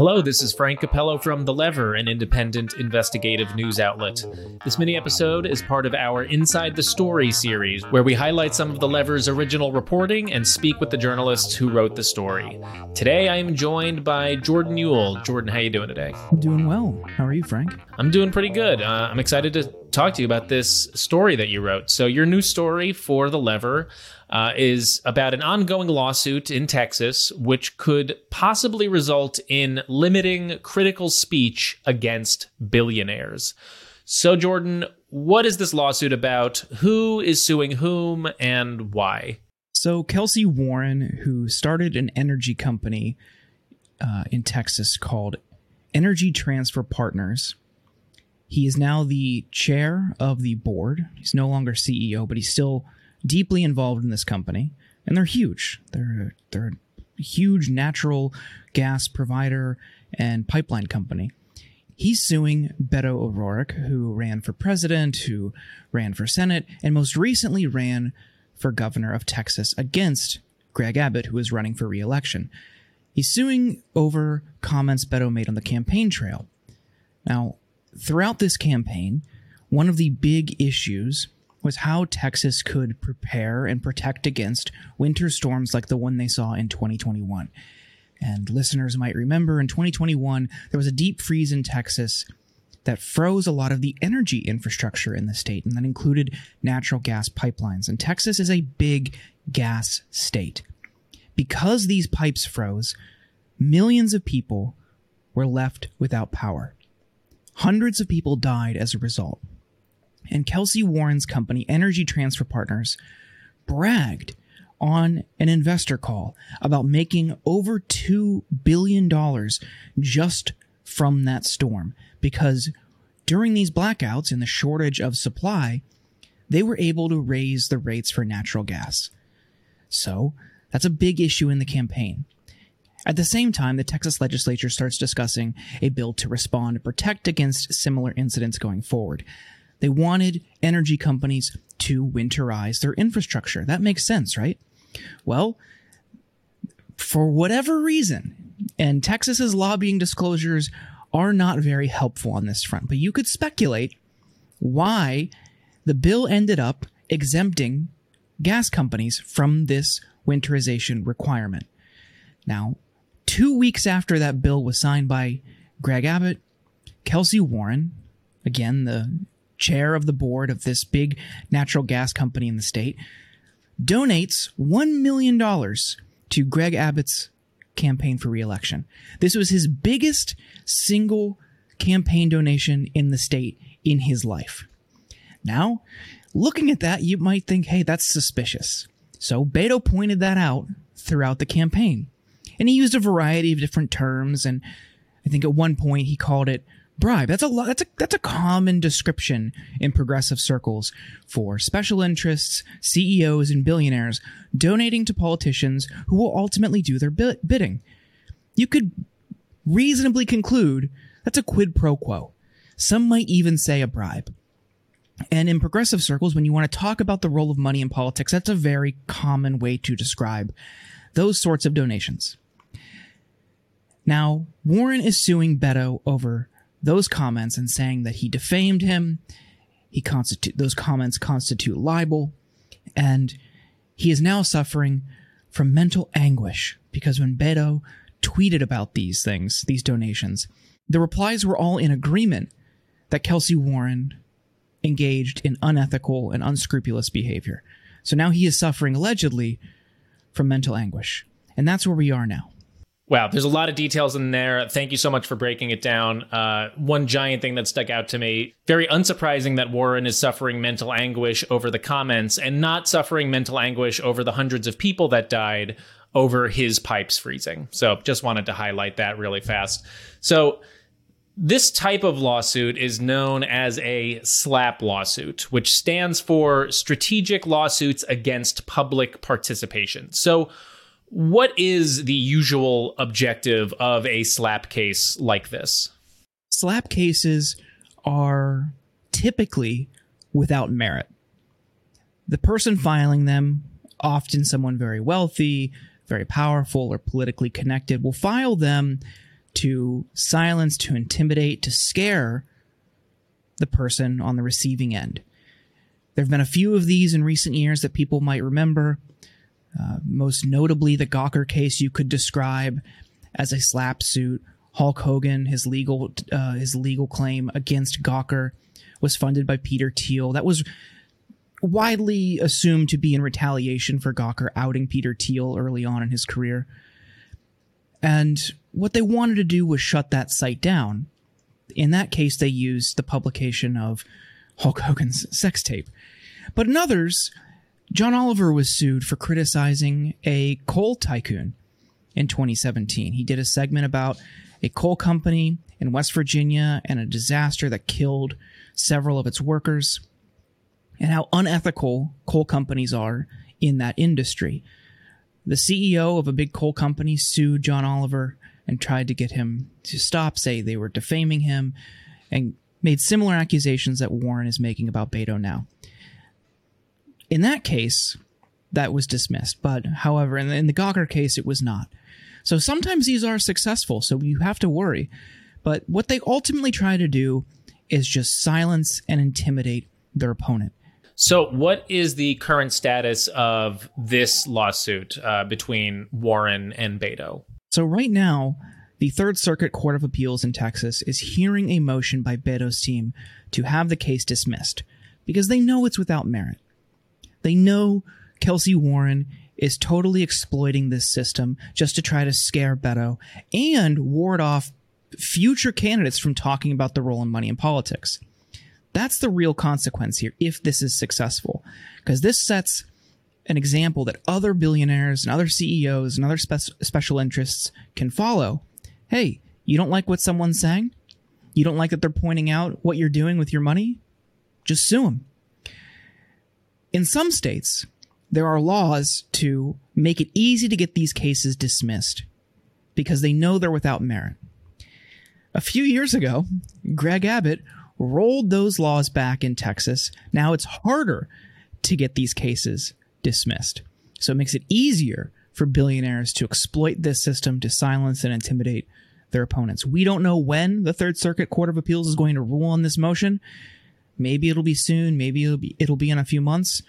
Hello, this is Frank Cappello from The Lever, an independent investigative news outlet. This mini episode is part of our Inside the Story series, where we highlight some of The Lever's original reporting and speak with the journalists who wrote the story. Today, I am joined by Jordan Uhl. Jordan, how you doing today? I'm doing well. How are you, Frank? I'm doing pretty good. Uh, I'm excited to talk to you about this story that you wrote. So, your new story for The Lever uh, is about an ongoing lawsuit in Texas, which could possibly result in limiting critical speech against billionaires. So, Jordan, what is this lawsuit about? Who is suing whom and why? So, Kelcy Warren, who started an energy company uh, in Texas called Energy Transfer Partners, he is now the chair of the board. He's no longer CEO, but he's still deeply involved in this company, and they're huge. They're they're a huge natural gas provider and pipeline company. He's suing Beto O'Rourke, who ran for president, who ran for Senate, and most recently ran for governor of Texas against Greg Abbott, who is running for re-election. He's suing over comments Beto made on the campaign trail. Now, throughout this campaign, one of the big issues was how Texas could prepare and protect against winter storms like the one they saw in 2021. And listeners might remember in 2021, there was a deep freeze in Texas that froze a lot of the energy infrastructure in the state, and that included natural gas pipelines. And Texas is a big gas state. Because these pipes froze, millions of people were left without power. Hundreds of people died as a result and Kelcy Warren's company, Energy Transfer Partners, bragged on an investor call about making over $2 billion just from that storm because during these blackouts and the shortage of supply, they were able to raise the rates for natural gas. So, that's a big issue in the campaign. At the same time, the Texas legislature starts discussing a bill to respond and protect against similar incidents going forward. They wanted energy companies to winterize their infrastructure. That makes sense, right? Well, for whatever reason, and Texas's lobbying disclosures are not very helpful on this front, but you could speculate why the bill ended up exempting gas companies from this winterization requirement. Now, two weeks after that bill was signed by Greg Abbott, Kelcy Warren, again, the chair of the board of this big natural gas company in the state, donates $1 million to Greg Abbott's campaign for reelection. This was his biggest single campaign donation in the state in his life. Now, looking at that, you might think, hey, that's suspicious. So Beto pointed that out throughout the campaign. And he used a variety of different terms, and I think at one point he called it bribe. That's a lot. That's a that's a common description in progressive circles for special interests, CEOs, and billionaires donating to politicians who will ultimately do their bidding. You could reasonably conclude that's a quid pro quo. Some might even say a bribe. And in progressive circles, when you want to talk about the role of money in politics, that's a very common way to describe those sorts of donations. Now, Warren is suing Beto over those comments and saying that he defamed him. He constitute those comments constitute libel, and he is now suffering from mental anguish because when Beto tweeted about these things, these donations, the replies were all in agreement that Kelcy Warren engaged in unethical and unscrupulous behavior. So now he is suffering allegedly from mental anguish. And that's where we are now. Wow, there's a lot of details in there. Thank you so much for breaking it down. Uh, one giant thing that stuck out to me very unsurprising that Warren is suffering mental anguish over the comments and not suffering mental anguish over the hundreds of people that died over his pipes freezing. So just wanted to highlight that really fast. So This type of lawsuit is known as a SLAPP lawsuit, which stands for Strategic Lawsuits Against Public Participation. So, what is the usual objective of a SLAPP case like this? SLAPP cases are typically without merit. The person filing them, often someone very wealthy, very powerful, or politically connected, will file them to silence, to intimidate, to scare the person on the receiving end. There have been a few of these in recent years that people might remember. Uh, most notably, the Gawker case you could describe as a SLAPP suit. Hulk Hogan, his legal uh, his legal claim against Gawker was funded by Peter Thiel. That was widely assumed to be in retaliation for Gawker outing Peter Thiel early on in his career. And what they wanted to do was shut that site down. In that case, they used the publication of Hulk Hogan's sex tape. But in others, John Oliver was sued for criticizing a coal tycoon in 2017. He did a segment about a coal company in West Virginia and a disaster that killed several of its workers and how unethical coal companies are in that industry. The CEO of a big coal company sued John Oliver and tried to get him to stop, say they were defaming him, and made similar accusations that Warren is making about Beto now. In that case, that was dismissed, but however, in the, in the Gawker case, it was not. So sometimes these are successful, so you have to worry. But what they ultimately try to do is just silence and intimidate their opponent. So, what is the current status of this lawsuit uh, between Warren and Beto? So, right now, the Third Circuit Court of Appeals in Texas is hearing a motion by Beto's team to have the case dismissed because they know it's without merit. They know Kelcy Warren is totally exploiting this system just to try to scare Beto and ward off future candidates from talking about the role in money in politics. That's the real consequence here if this is successful. Because this sets an example that other billionaires and other CEOs and other spe- special interests can follow. Hey, you don't like what someone's saying? You don't like that they're pointing out what you're doing with your money? Just sue them. In some states, there are laws to make it easy to get these cases dismissed because they know they're without merit. A few years ago, Greg Abbott rolled those laws back in Texas. Now it's harder to get these cases dismissed. So it makes it easier for billionaires to exploit this system to silence and intimidate their opponents. We don't know when the Third Circuit Court of Appeals is going to rule on this motion. Maybe it'll be soon, maybe it'll be it'll be in a few months.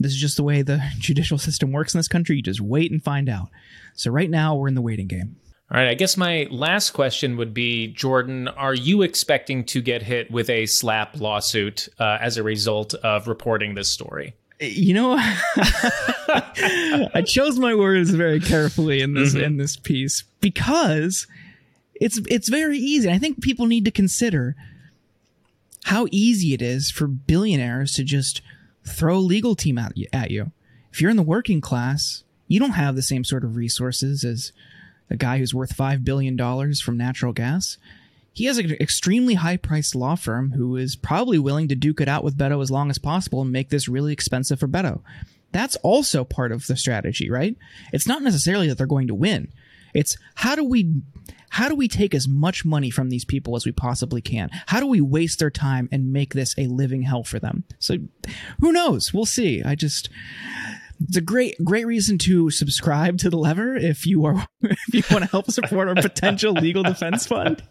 This is just the way the judicial system works in this country. You just wait and find out. So right now we're in the waiting game. All right. I guess my last question would be Jordan, are you expecting to get hit with a SLAPP lawsuit uh, as a result of reporting this story? You know, I chose my words very carefully in this mm-hmm. in this piece because it's it's very easy. I think people need to consider how easy it is for billionaires to just throw a legal team at you, at you. If you're in the working class, you don't have the same sort of resources as a guy who's worth $5 billion from natural gas. He has an extremely high priced law firm who is probably willing to duke it out with Beto as long as possible and make this really expensive for Beto. That's also part of the strategy, right? It's not necessarily that they're going to win. It's how do we how do we take as much money from these people as we possibly can? How do we waste their time and make this a living hell for them? So who knows? We'll see. I just it's a great great reason to subscribe to the lever if you are if you want to help support our potential legal defense fund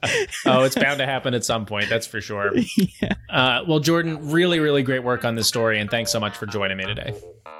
oh it's bound to happen at some point that's for sure yeah. Uh, well jordan really really great work on this story and thanks so much for joining me today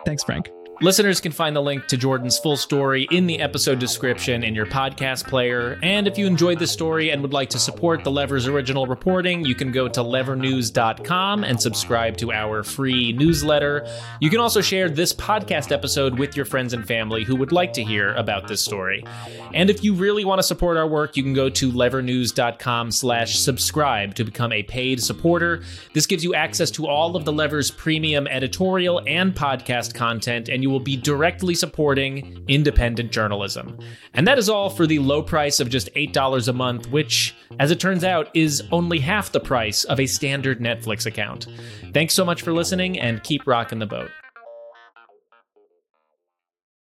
thanks frank Listeners can find the link to Jordan's full story in the episode description in your podcast player. And if you enjoyed the story and would like to support the Lever's original reporting, you can go to levernews.com and subscribe to our free newsletter. You can also share this podcast episode with your friends and family who would like to hear about this story. And if you really want to support our work, you can go to levernews.com slash subscribe to become a paid supporter. This gives you access to all of the Lever's premium editorial and podcast content, and you will be directly supporting independent journalism. And that is all for the low price of just $8 a month, which, as it turns out, is only half the price of a standard Netflix account. Thanks so much for listening and keep rocking the boat.